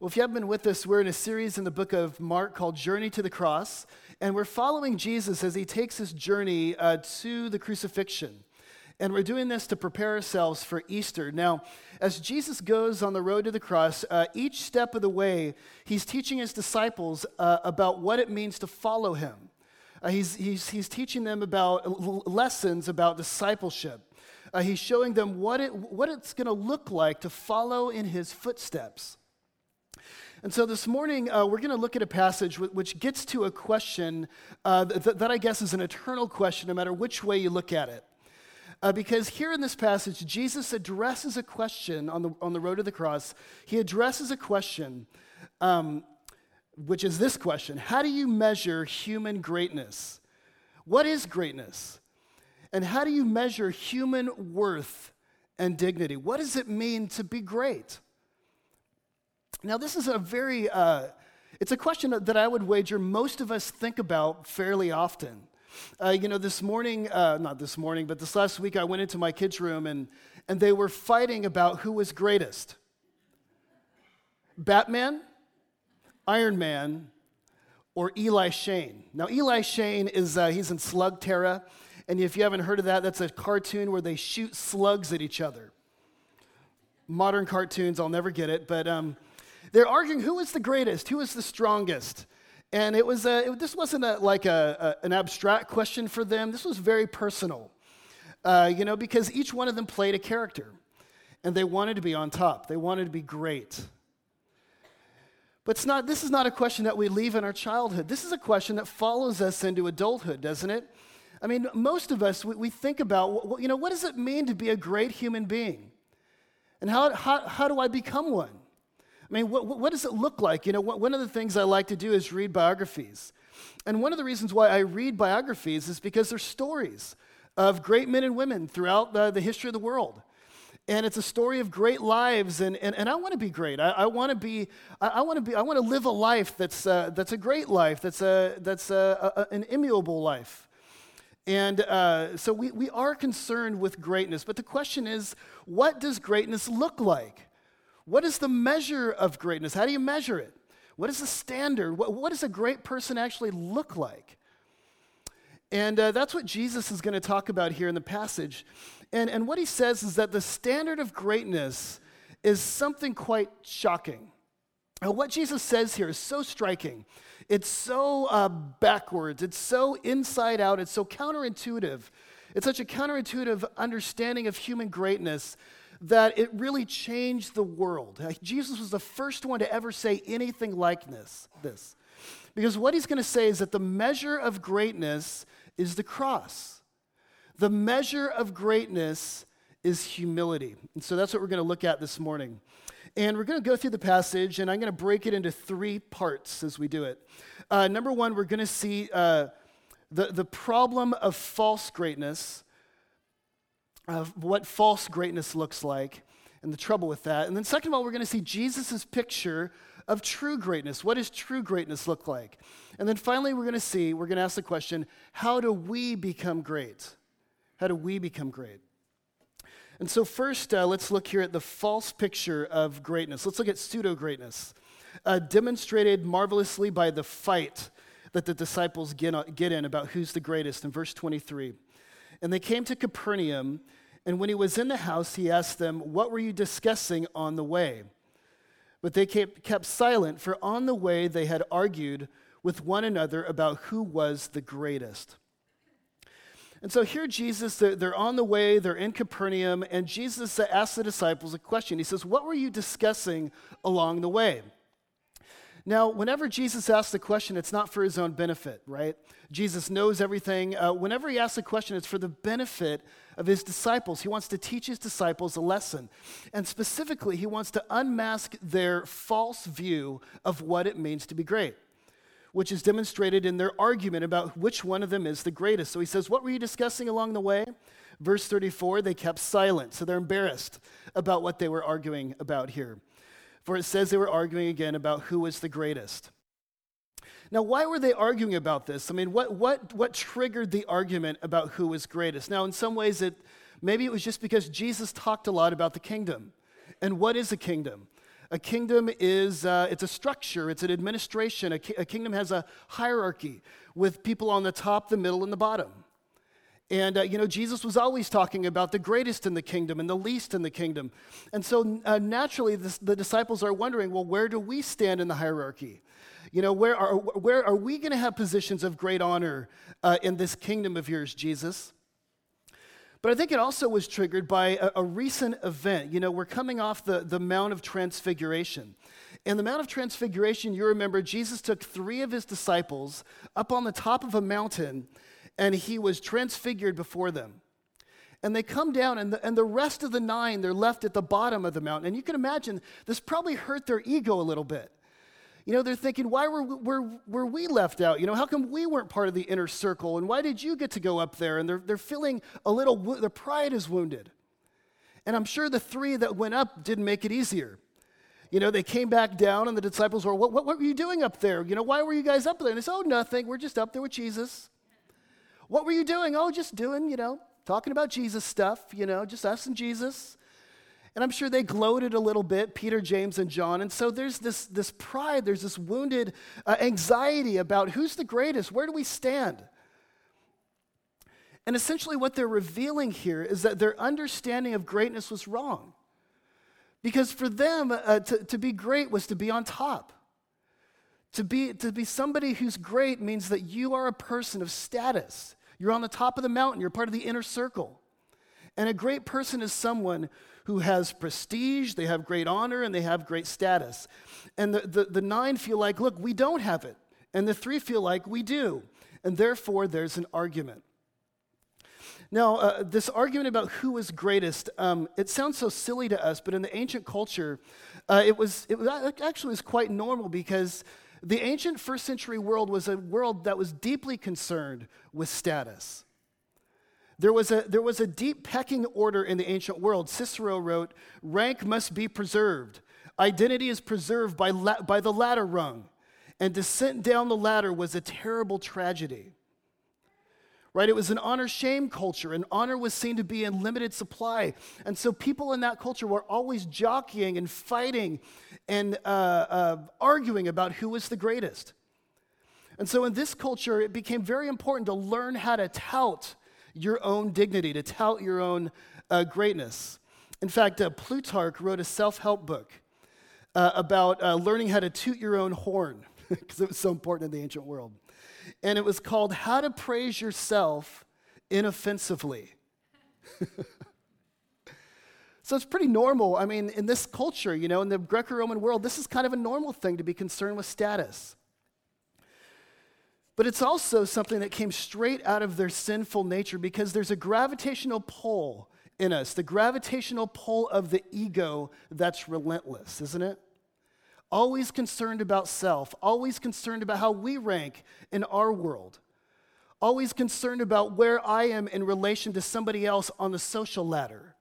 Well, if you haven't been with us, we're in a series in the book of Mark called Journey to the Cross, and we're following Jesus as he takes his journey uh, to the crucifixion. And we're doing this to prepare ourselves for Easter. Now, as Jesus goes on the road to the cross, uh, each step of the way, he's teaching his disciples uh, about what it means to follow him. Uh, he's, he's, he's teaching them about lessons about discipleship. Uh, he's showing them what, it, what it's going to look like to follow in his footsteps. And so this morning, uh, we're going to look at a passage which gets to a question uh, th- that I guess is an eternal question, no matter which way you look at it. Uh, because here in this passage, Jesus addresses a question on the, on the road to the cross. He addresses a question, um, which is this question How do you measure human greatness? What is greatness? And how do you measure human worth and dignity? What does it mean to be great? Now, this is a very, uh, it's a question that I would wager most of us think about fairly often. Uh, you know, this morning, uh, not this morning, but this last week, I went into my kids' room and, and they were fighting about who was greatest Batman, Iron Man, or Eli Shane. Now, Eli Shane is, uh, he's in Slugterra. And if you haven't heard of that, that's a cartoon where they shoot slugs at each other. Modern cartoons, I'll never get it, but um, they're arguing who is the greatest, who is the strongest. And it was a, it, this wasn't a, like a, a, an abstract question for them. This was very personal, uh, you know, because each one of them played a character, and they wanted to be on top. They wanted to be great. But it's not, this is not a question that we leave in our childhood. This is a question that follows us into adulthood, doesn't it? I mean, most of us, we, we think about, you know, what does it mean to be a great human being? And how, how, how do I become one? I mean, what, what does it look like? You know, one of the things I like to do is read biographies. And one of the reasons why I read biographies is because they're stories of great men and women throughout the, the history of the world. And it's a story of great lives, and, and, and I want to be great. I, I want to be, I, I want to be, I want to live a life that's, uh, that's a great life, that's, a, that's a, a, an immutable life. And uh, so we, we are concerned with greatness, but the question is what does greatness look like? What is the measure of greatness? How do you measure it? What is the standard? What, what does a great person actually look like? And uh, that's what Jesus is going to talk about here in the passage. And, and what he says is that the standard of greatness is something quite shocking. Now, what Jesus says here is so striking. It's so uh, backwards. It's so inside out. It's so counterintuitive. It's such a counterintuitive understanding of human greatness that it really changed the world. Jesus was the first one to ever say anything like this. this. Because what he's going to say is that the measure of greatness is the cross. The measure of greatness is humility. And so that's what we're going to look at this morning. And we're going to go through the passage, and I'm going to break it into three parts as we do it. Uh, number one, we're going to see uh, the, the problem of false greatness, of what false greatness looks like, and the trouble with that. And then, second of all, we're going to see Jesus' picture of true greatness. What does true greatness look like? And then finally, we're going to see, we're going to ask the question how do we become great? How do we become great? And so, first, uh, let's look here at the false picture of greatness. Let's look at pseudo greatness, uh, demonstrated marvelously by the fight that the disciples get, uh, get in about who's the greatest in verse 23. And they came to Capernaum, and when he was in the house, he asked them, What were you discussing on the way? But they kept, silent, for on the way they had argued with one another about who was the greatest. And so here, Jesus, they're on the way, they're in Capernaum, and Jesus asks the disciples a question. He says, What were you discussing along the way? Now, whenever Jesus asks the question, it's not for his own benefit, right? Jesus knows everything. Uh, whenever he asks a question, it's for the benefit of his disciples. He wants to teach his disciples a lesson. And specifically, he wants to unmask their false view of what it means to be great which is demonstrated in their argument about which one of them is the greatest. So he says, What were you discussing along the way? Verse 34, they kept silent. So they're embarrassed about what they were arguing about here. For it says they were arguing again about who was the greatest. Now, why were they arguing about this? I mean, what, what, what triggered the argument about who was greatest? Now, in some ways, it, maybe it was just because Jesus talked a lot about the kingdom. And what is a kingdom? A kingdom is uh, it's a structure, it's an administration. A, ki- a kingdom has a hierarchy with people on the top, the middle, and the bottom. And, uh, you know, Jesus was always talking about the greatest in the kingdom and the least in the kingdom. And so uh, naturally, this, the disciples are wondering well, where do we stand in the hierarchy? You know, where are, where are we going to have positions of great honor uh, in this kingdom of yours, Jesus? But I think it also was triggered by a, a, recent event. You know, we're coming off the, the Mount of Transfiguration. In the Mount of Transfiguration, you remember Jesus took three of his disciples up on the top of a mountain and he was transfigured before them. And they come down, and the, and the rest of the nine, they're left at the bottom of the mountain. And you can imagine this probably hurt their ego a little bit. You know, they're thinking, why were, were, were we left out? You know, how come we weren't part of the inner circle? And why did you get to go up there? And they're, they're feeling a little, their pride is wounded. And I'm sure the three that went up didn't make it easier. You know, they came back down, and the disciples were, what, what, what were you doing up there? You know, why were you guys up there? And they said, oh, nothing. We're just up there with Jesus. What were you doing? Oh, just doing, you know, talking about Jesus stuff, you know, just us and Jesus. And I'm sure they gloated a little bit, Peter, James, and John. And so there's this, this pride, there's this wounded uh, anxiety about who's the greatest, where do we stand? And essentially, what they're revealing here is that their understanding of greatness was wrong. Because for them, uh, to, to be great was to be on top. To be, to be somebody who's great means that you are a person of status. You're on the top of the mountain, you're part of the inner circle. And a great person is someone who has prestige, they have great honor, and they have great status. And the, the, the, nine feel like, look, we don't have it. And the three feel like we do. And therefore, there's an argument. Now, uh, this argument about who is greatest, um, it sounds so silly to us, but in the ancient culture, uh, it, was, it was actually was quite normal because the ancient first century world was a world that was deeply concerned with status. There was, a, there was a deep pecking order in the ancient world. Cicero wrote, Rank must be preserved. Identity is preserved by, la- by the ladder rung, and descent down the ladder was a terrible tragedy right? It was an honor shame culture, and honor was seen to be in limited supply. And so people in that culture were always jockeying and fighting and uh, uh, arguing about who was the greatest. And so in this culture, it became very important to learn how to tout your own dignity, to tout your own uh, greatness. In fact, uh, Plutarch wrote a self help book uh, about uh, learning how to toot your own horn, because it was so important in the ancient world and it was called How to Praise Yourself Inoffensively. so it's pretty normal. I mean, in this culture, you know, in the Greco Roman world, this is kind of a normal thing to be concerned with status. But it's also something that came straight out of their sinful nature because there's a gravitational pull in us, the gravitational pull of the ego that's relentless, isn't it? Always concerned about self, always concerned about how we rank in our world, always concerned about where I am in relation to somebody else on the social ladder.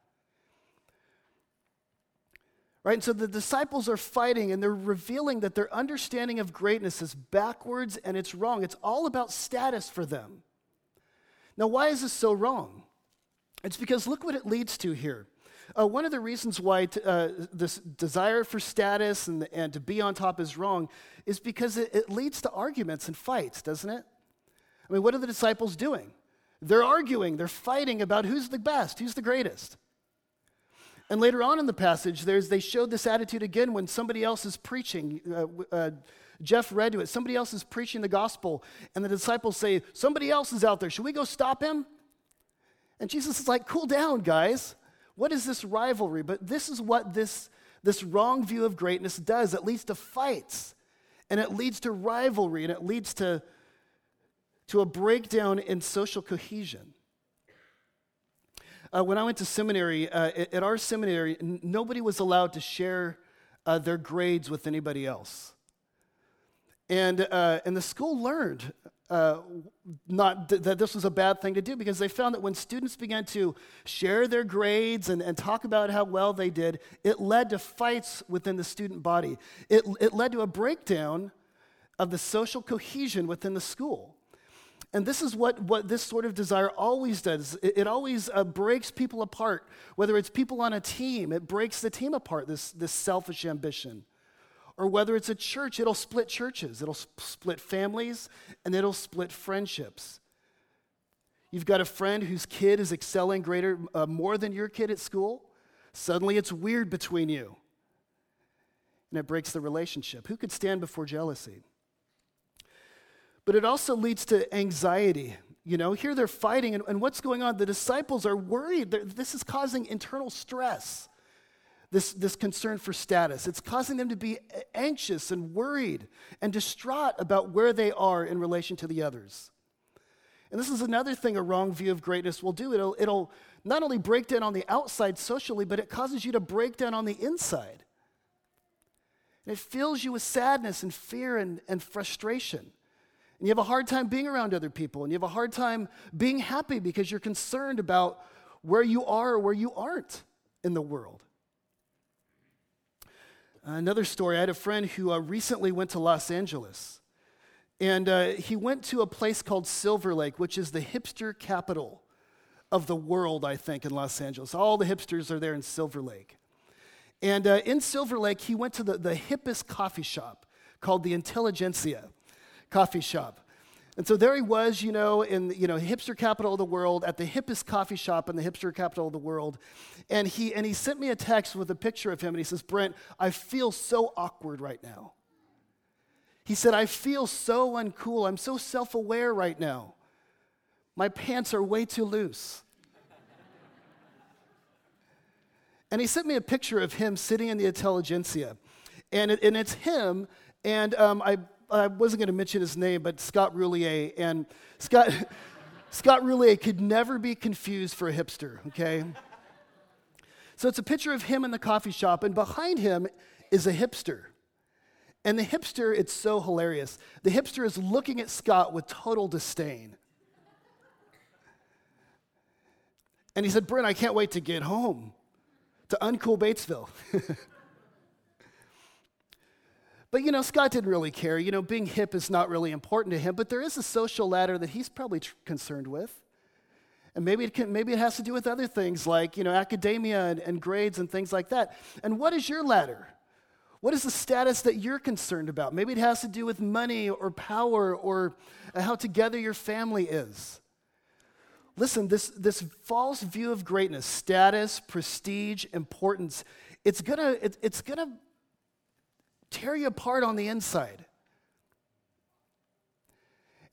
Right? And so the disciples are fighting and they're revealing that their understanding of greatness is backwards and it's wrong. It's all about status for them. Now, why is this so wrong? It's because look what it leads to here. Uh, one of the reasons why t- uh, this desire for status and, and to be on top is wrong is because it, it leads to arguments and fights, doesn't it? I mean, what are the disciples doing? They're arguing, they're fighting about who's the best, who's the greatest. And later on in the passage, there's, they showed this attitude again when somebody else is preaching. Uh, uh, Jeff read to it. Somebody else is preaching the gospel, and the disciples say, Somebody else is out there. Should we go stop him? And Jesus is like, Cool down, guys. What is this rivalry? But this is what this, this wrong view of greatness does it leads to fights, and it leads to rivalry, and it leads to, to a breakdown in social cohesion. Uh, when I went to seminary, uh, at, our seminary, n- nobody was allowed to share uh, their grades with anybody else. And, uh, and the school learned uh, not th- that this was a bad thing to do because they found that when students began to share their grades and, and talk about how well they did, it led to fights within the student body. It, it led to a breakdown of the social cohesion within the school. And this is what, what this sort of desire always does. It, it always uh, breaks people apart. Whether it's people on a team, it breaks the team apart, this, this selfish ambition. Or whether it's a church, it'll split churches, it'll sp- split families, and it'll split friendships. You've got a friend whose kid is excelling greater, uh, more than your kid at school. Suddenly it's weird between you. And it breaks the relationship. Who could stand before jealousy? But it also leads to anxiety. You know, here they're fighting, and, and what's going on? The disciples are worried. They're, this is causing internal stress, this, this concern for status. It's causing them to be anxious and worried and distraught about where they are in relation to the others. And this is another thing a wrong view of greatness will do. It'll, it'll not only break down on the outside socially, but it causes you to break down on the inside. And it fills you with sadness and fear and, and frustration. And you have a hard time being around other people, and you have a hard time being happy because you're concerned about where you are or where you aren't in the world. Another story I had a friend who uh, recently went to Los Angeles, and uh, he went to a place called Silver Lake, which is the hipster capital of the world, I think, in Los Angeles. All the hipsters are there in Silver Lake. And uh, in Silver Lake, he went to the, the hippest coffee shop called the Intelligentsia coffee shop. And so there he was, you know, in you know hipster capital of the world, at the hippest coffee shop in the hipster capital of the world, and he and he sent me a text with a picture of him, and he says, "Brent, I feel so awkward right now." He said, "I feel so uncool. I'm so self-aware right now. My pants are way too loose." and he sent me a picture of him sitting in the intelligentsia, and it, and it's him, and um, I I wasn't going to mention his name, but Scott Roulier. And Scott, Scott Roulier could never be confused for a hipster, okay? So it's a picture of him in the coffee shop, and behind him is a hipster. And the hipster, it's so hilarious. The hipster is looking at Scott with total disdain. And he said, Brent, I can't wait to get home to uncool Batesville. But you know, Scott didn't really care. You know, being hip is not really important to him, but there is a social ladder that he's probably tr- concerned with. And maybe it, can, maybe it has to do with other things like, you know, academia and, and grades and things like that. And what is your ladder? What is the status that you're concerned about? Maybe it has to do with money or power or uh, how together your family is. Listen, this, this false view of greatness, status, prestige, importance, it's gonna, it, it's gonna tear you apart on the inside.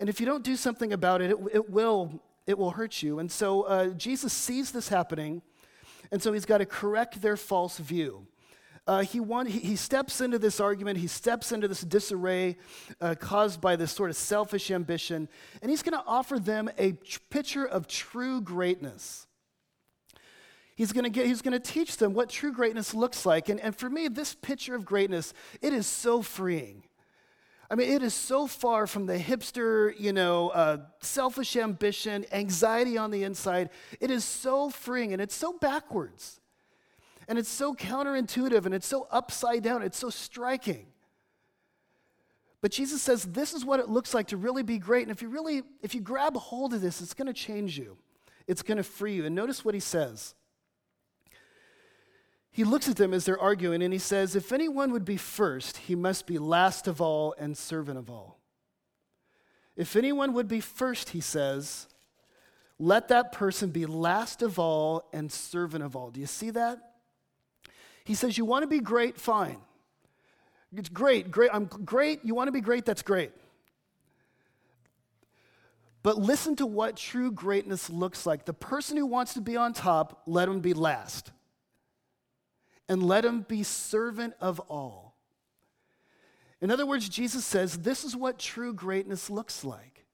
And if you don't do something about it, it, it will, it will hurt you. And so uh, Jesus sees this happening, and so he's got to correct their false view. Uh, he, want, he, he, steps into this argument, he steps into this disarray uh, caused by this sort of selfish ambition, and he's going to offer them a picture of true greatness. He's going to get, he's going to teach them what true greatness looks like. And, and for me, this picture of greatness, it is so freeing. I mean, it is so far from the hipster, you know, uh, selfish ambition, anxiety on the inside. It is so freeing and it's so backwards. And it's so counterintuitive and it's so upside down. It's so striking. But Jesus says this is what it looks like to really be great. And if you really, if you grab hold of this, it's going to change you. It's going to free you. And notice what he says he looks at them as they're arguing and he says, If anyone would be first, he must be last of all and servant of all. If anyone would be first, he says, let that person be last of all and servant of all. Do you see that? He says, You want to be great? Fine. It's great, great. I'm great. You want to be great? That's great. But listen to what true greatness looks like. The person who wants to be on top, let him be last and let him be servant of all. In other words, Jesus says this is what true greatness looks like.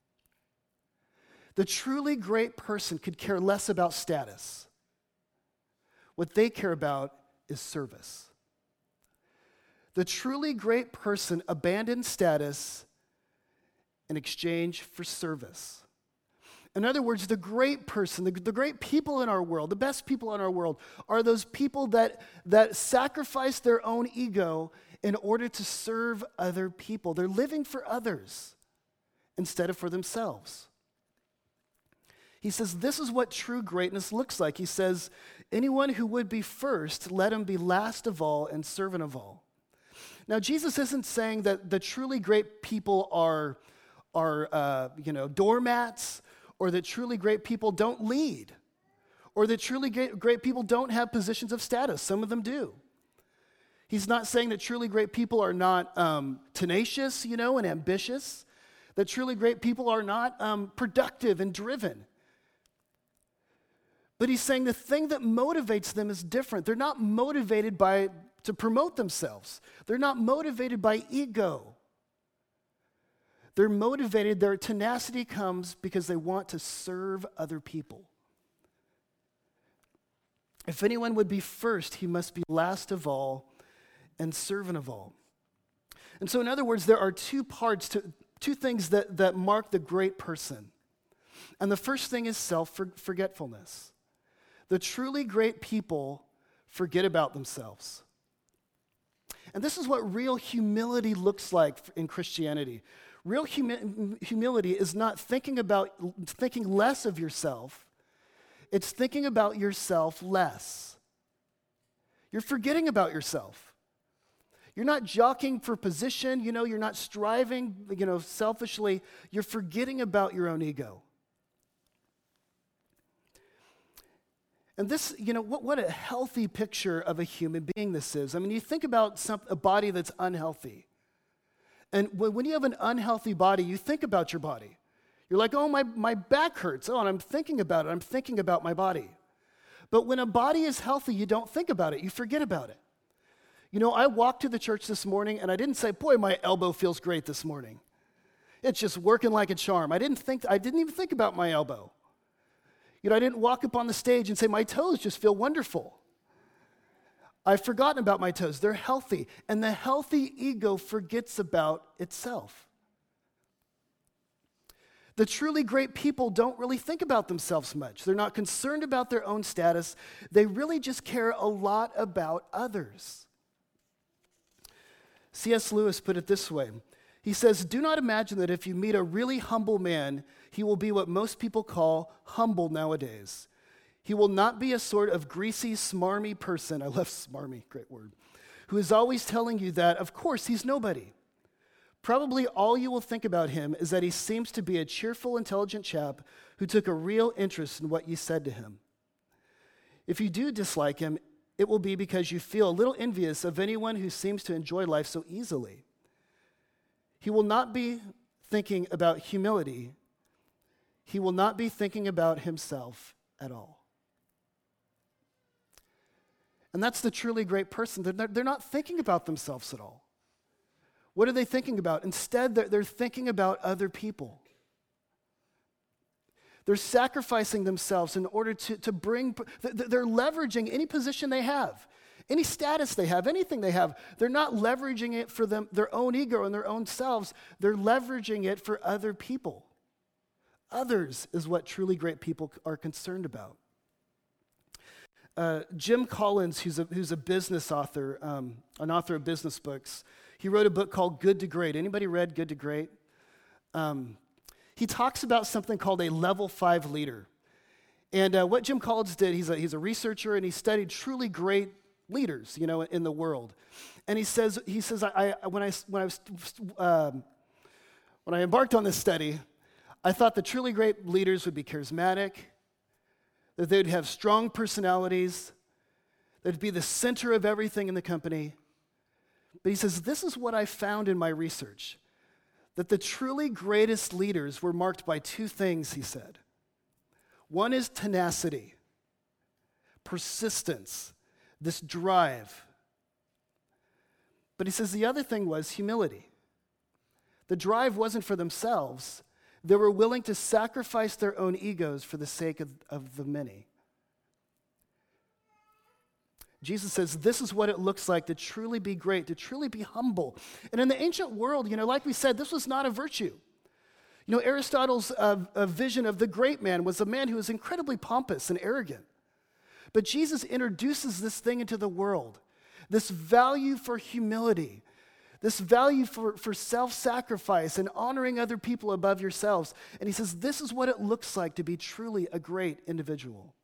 The truly great person could care less about status. What they care about is service. The truly great person abandons status in exchange for service. In other words, the great person, the, the, great people in our world, the best people in our world, are those people that, that sacrifice their own ego in order to serve other people. They're living for others instead of for themselves. He says, This is what true greatness looks like. He says, Anyone who would be first, let him be last of all and servant of all. Now, Jesus isn't saying that the truly great people are, are uh, you know, doormats or that truly great people don't lead or that truly great, people don't have positions of status. Some of them do. He's not saying that truly great people are not um, tenacious, you know, and ambitious, that truly great people are not um, productive and driven. But he's saying the thing that motivates them is different. They're not motivated by to promote themselves. They're not motivated by ego. They're motivated, their tenacity comes because they want to serve other people. If anyone would be first, he must be last of all and servant of all. And so, in other words, there are two parts to two things that, that mark the great person. And the first thing is self forgetfulness. The truly great people forget about themselves. And this is what real humility looks like in Christianity. Real humi- humility is not thinking about thinking less of yourself. It's thinking about yourself less. You're forgetting about yourself. You're not jockeying for position, you know, you're not striving, you know, selfishly. You're forgetting about your own ego. And this, you know, what, what a healthy picture of a human being this is. I mean, you think about some, a body that's unhealthy. And when you have an unhealthy body, you think about your body. You're like, oh, my, my back hurts. Oh, and I'm thinking about it. I'm thinking about my body. But when a body is healthy, you don't think about it, you forget about it. You know, I walked to the church this morning and I didn't say, boy, my elbow feels great this morning. It's just working like a charm. I didn't think, I didn't even think about my elbow. You know, I didn't walk up on the stage and say, My toes just feel wonderful. I've forgotten about my toes. They're healthy. And the healthy ego forgets about itself. The truly great people don't really think about themselves much. They're not concerned about their own status. They really just care a lot about others. C.S. Lewis put it this way He says, Do not imagine that if you meet a really humble man, he will be what most people call humble nowadays. He will not be a sort of greasy, smarmy person. I love smarmy, great word. Who is always telling you that, of course, he's nobody. Probably all you will think about him is that he seems to be a cheerful, intelligent chap who took a real interest in what you said to him. If you do dislike him, it will be because you feel a little envious of anyone who seems to enjoy life so easily. He will not be thinking about humility, he will not be thinking about himself at all. And that's the truly great person. They're, they're not thinking about themselves at all. What are they thinking about? Instead, they're, they're thinking about other people. They're sacrificing themselves in order to, to bring, they're leveraging any position they have, any status they have, anything they have. They're not leveraging it for them, their own ego and their own selves. They're leveraging it for other people. Others is what truly great people are concerned about. Uh, Jim Collins, who's a, who's a business author, um, an author of business books, he wrote a book called Good to Great. Anybody read Good to Great? Um, he talks about something called a level five leader. And uh, what Jim Collins did, he's a, he's a researcher and he studied truly great leaders, you know, in the world. And he says, he says, I, I when I when I was um, when I embarked on this study, I thought the truly great leaders would be charismatic, that they'd have strong personalities, they'd be the center of everything in the company. But he says, This is what I found in my research that the truly greatest leaders were marked by two things, he said. One is tenacity, persistence, this drive. But he says the other thing was humility. The drive wasn't for themselves, they were willing to sacrifice their own egos for the sake of, of the many. Jesus says, This is what it looks like to truly be great, to truly be humble. And in the ancient world, you know, like we said, this was not a virtue. You know, Aristotle's uh, vision of the great man was a man who was incredibly pompous and arrogant. But Jesus introduces this thing into the world this value for humility, this value for, for self sacrifice and honoring other people above yourselves. And he says, This is what it looks like to be truly a great individual.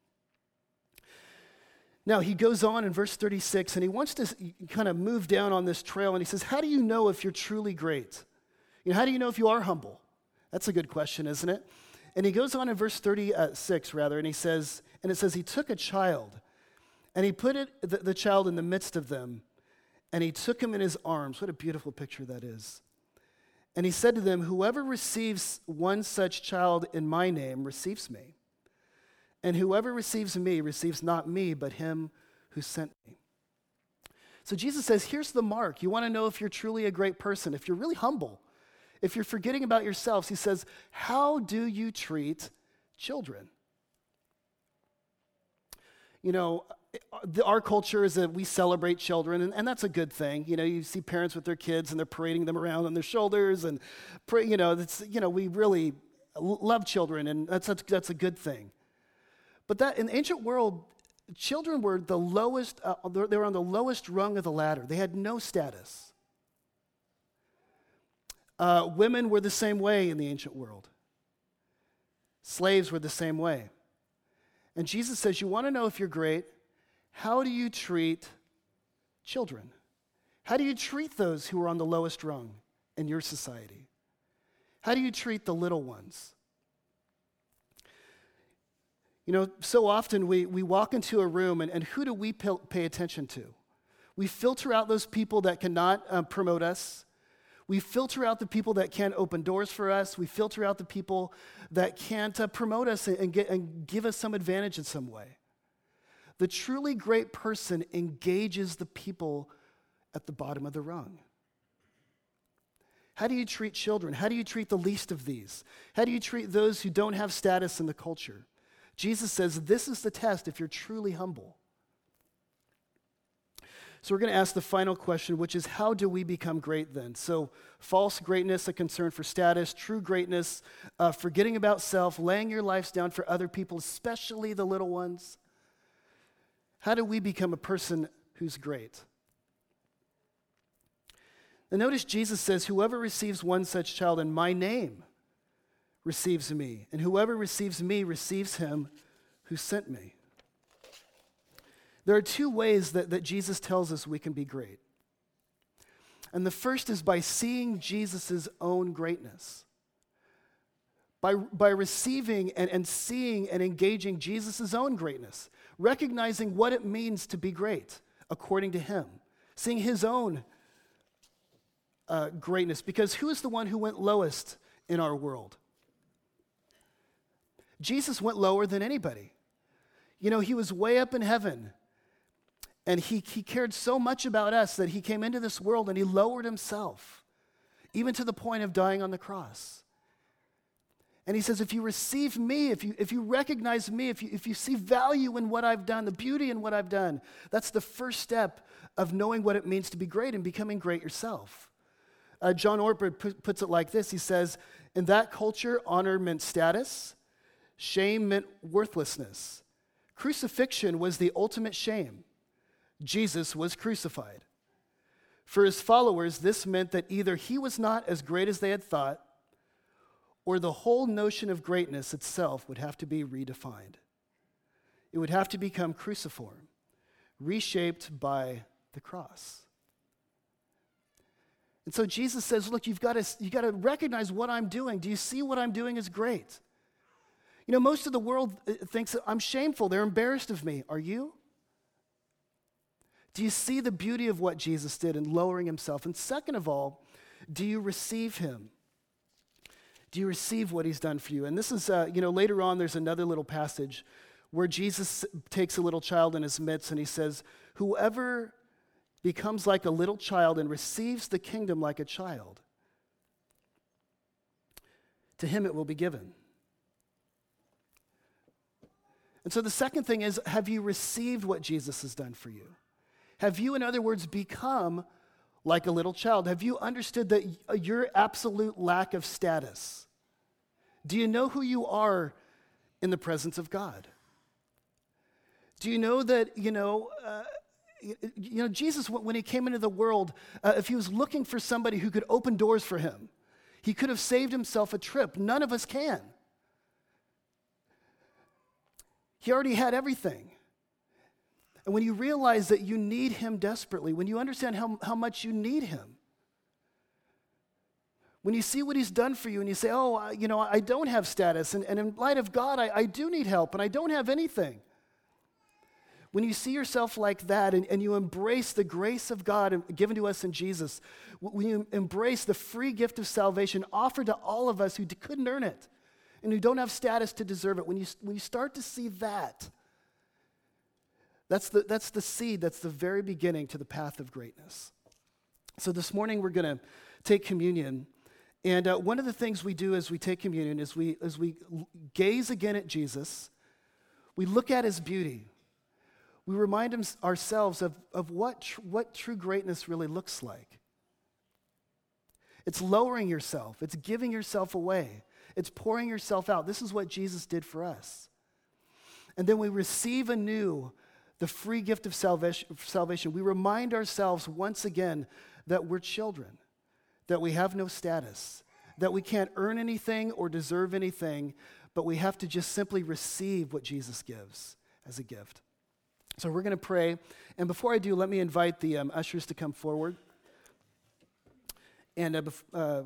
Now, he goes on in verse 36 and he wants to kind of move down on this trail and he says, How do you know if you're truly great? You know, how do you know if you are humble? That's a good question, isn't it? And he goes on in verse 36, rather, and he says, and it says, He took a child and he put it, the, the child in the midst of them and he took him in his arms. What a beautiful picture that is. And he said to them, Whoever receives one such child in my name receives me. And whoever receives me receives not me, but him who sent me. So Jesus says, Here's the mark. You want to know if you're truly a great person, if you're really humble, if you're forgetting about yourselves. He says, How do you treat children? You know, our culture is that we celebrate children, and, and, that's a good thing. You know, you see parents with their kids and they're parading them around on their shoulders, and you know, you know, we really love children, and that's, that's, that's a good thing. But that in the ancient world, children were the lowest, uh, they were on the lowest rung of the ladder. They had no status. Uh, women were the same way in the ancient world. Slaves were the same way. And Jesus says, You want to know if you're great? How do you treat children? How do you treat those who are on the lowest rung in your society? How do you treat the little ones? You know, so often we, we walk into a room and, and who do we pay attention to? We filter out those people that cannot um, promote us. We filter out the people that can't open doors for us. We filter out the people that can't uh, promote us and, get, and give us some advantage in some way. The truly great person engages the people at the bottom of the rung. How do you treat children? How do you treat the least of these? How do you treat those who don't have status in the culture? Jesus says this is the test if you're truly humble. So, we're going to ask the final question, which is how do we become great then? So, false greatness, a concern for status, true greatness, uh, forgetting about self, laying your lives down for other people, especially the little ones. How do we become a person who's great? And notice Jesus says, Whoever receives one such child in my name receives me, and whoever receives me receives him who sent me. There are two ways that, that Jesus tells us we can be great. And the first is by seeing Jesus' own greatness. By, by receiving and, and seeing and engaging Jesus' own greatness recognizing what it means to be great according to him, seeing his own uh, greatness. Because who is the one who went lowest in our world? Jesus went lower than anybody. You know, he was way up in heaven. And he, he cared so much about us that he came into this world and he lowered himself, even to the point of dying on the cross. And he says, if you receive me, if you, if you recognize me, if you, if you see value in what I've done, the beauty in what I've done, that's the first step of knowing what it means to be great and becoming great yourself. Uh, John Ortberg puts it like this He says, In that culture, honor meant status, shame meant worthlessness. Crucifixion was the ultimate shame. Jesus was crucified. For his followers, this meant that either he was not as great as they had thought, or the whole notion of greatness itself would have to be redefined. It would have to become cruciform, reshaped by the cross. And so Jesus says, Look, you've got, to, you've got to recognize what I'm doing. Do you see what I'm doing is great? You know, most of the world uh, thinks I'm shameful. They're embarrassed of me. Are you? Do you see the beauty of what Jesus did in lowering himself? And second of all, do you receive him? Do you receive what he's done for you? And this is, uh, you know, later on, there's another little passage where Jesus takes a little child in his midst and he says, Whoever becomes like a little child and receives the kingdom like a child, to him it will be given. And so the second thing is have you received what Jesus has done for you? Have you, in other words, become like a little child? Have you understood that your absolute lack of status? Do you know who you are in the presence of God? Do you know that, you know, uh, You know, Jesus, when he came into the world, uh, if he was looking for somebody who could open doors for him, he could have saved himself a trip. None of us can. He already had everything. And when you realize that you need him desperately, when you understand how, how much you need him, when you see what he's done for you and you say, oh, you know, I don't have status, and, and in light of God, I, I do need help, and I don't have anything. When you see yourself like that and, and you embrace the grace of God given to us in Jesus, when you embrace the free gift of salvation offered to all of us who couldn't earn it and who don't have status to deserve it, when you, when you start to see that, that's the, that's the seed, that's the very beginning to the path of greatness. So this morning we're going to take communion. And uh, one of the things we do as we take communion is we, as we gaze again at Jesus, we look at his beauty. We remind him, ourselves of, of what, tr- what true greatness really looks like. It's lowering yourself, it's giving yourself away, it's pouring yourself out. This is what Jesus did for us. And then we receive anew the free gift of salvation, we remind ourselves once again that we're children, that we have no status, that we can't earn anything or deserve anything, but we have to just simply receive what Jesus gives as a gift. So we're going to pray. And before I do, let me invite the um, ushers to come forward. And uh, uh,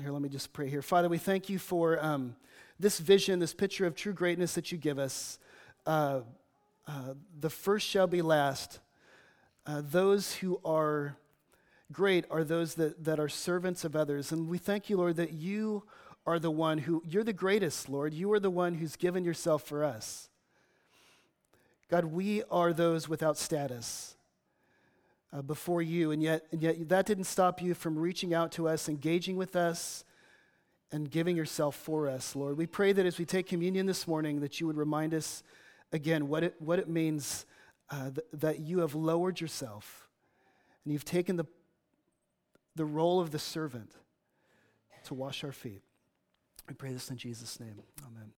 here, let me just pray here. Father, we thank you for um, this vision, this picture of true greatness that you give us. Uh, uh, the first shall be last. Uh, those who are great are those that, that are servants of others. And we thank you, Lord, that you are the one who, you're the greatest, Lord. You are the one who's given yourself for us. God, we are those without status uh, before you, and yet, and yet that didn't stop you from reaching out to us, engaging with us, and giving yourself for us, Lord. We pray that as we take communion this morning, that you would remind us again what it, what it means uh, th- that you have lowered yourself and you've taken the, the role of the servant to wash our feet. We pray this in Jesus' name. Amen.